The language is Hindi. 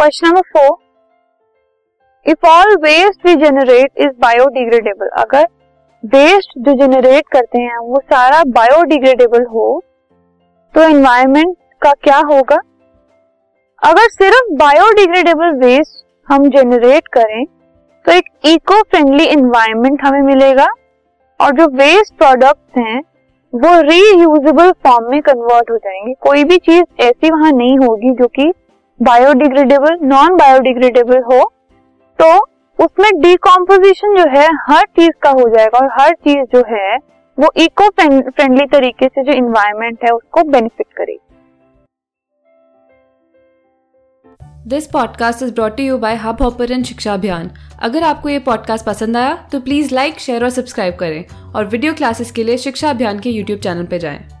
Question number four if all waste we generate is biodegradable अगर वेस्ट जो जनरेट करते हैं, वो सारा बायोडिग्रेडेबल हो तो एनवायरमेंट का क्या होगा? अगर सिर्फ़ बायोडिग्रेडेबल वेस्ट हम जनरेट करें तो एक इको फ्रेंडली एनवायरमेंट हमें मिलेगा और जो वेस्ट प्रोडक्ट्स हैं, वो रीयूजेबल फॉर्म में कन्वर्ट हो जाएँगे। कोई भी चीज़ ऐसी वहाँ नहीं होगी जो कि बायोडिग्रेडेबल नॉन बायोडिग्रेडेबल हो तो उसमें डिकम्पोजिशन जो है, हर चीज़ का हो जाएगा और हर चीज़ जो है, वो इको फ्रेंडली तरीके से जो इन्वायरमेंट है, उसको बेनिफिट करेगी this podcast is brought you by Hubhopper Shiksha Abhiyan अगर आपको ये पॉडकास्ट पसंद आया तो प्लीज़ लाइक शेयर और सब्सक्राइब करें और वीडियो क्लासेस के लिए शिक्षा अभियान के यूट्यूब चैनल पर जाएँ।